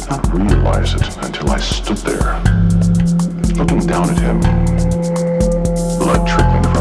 did not realize it until I stood there, looking down at him, blood trickling from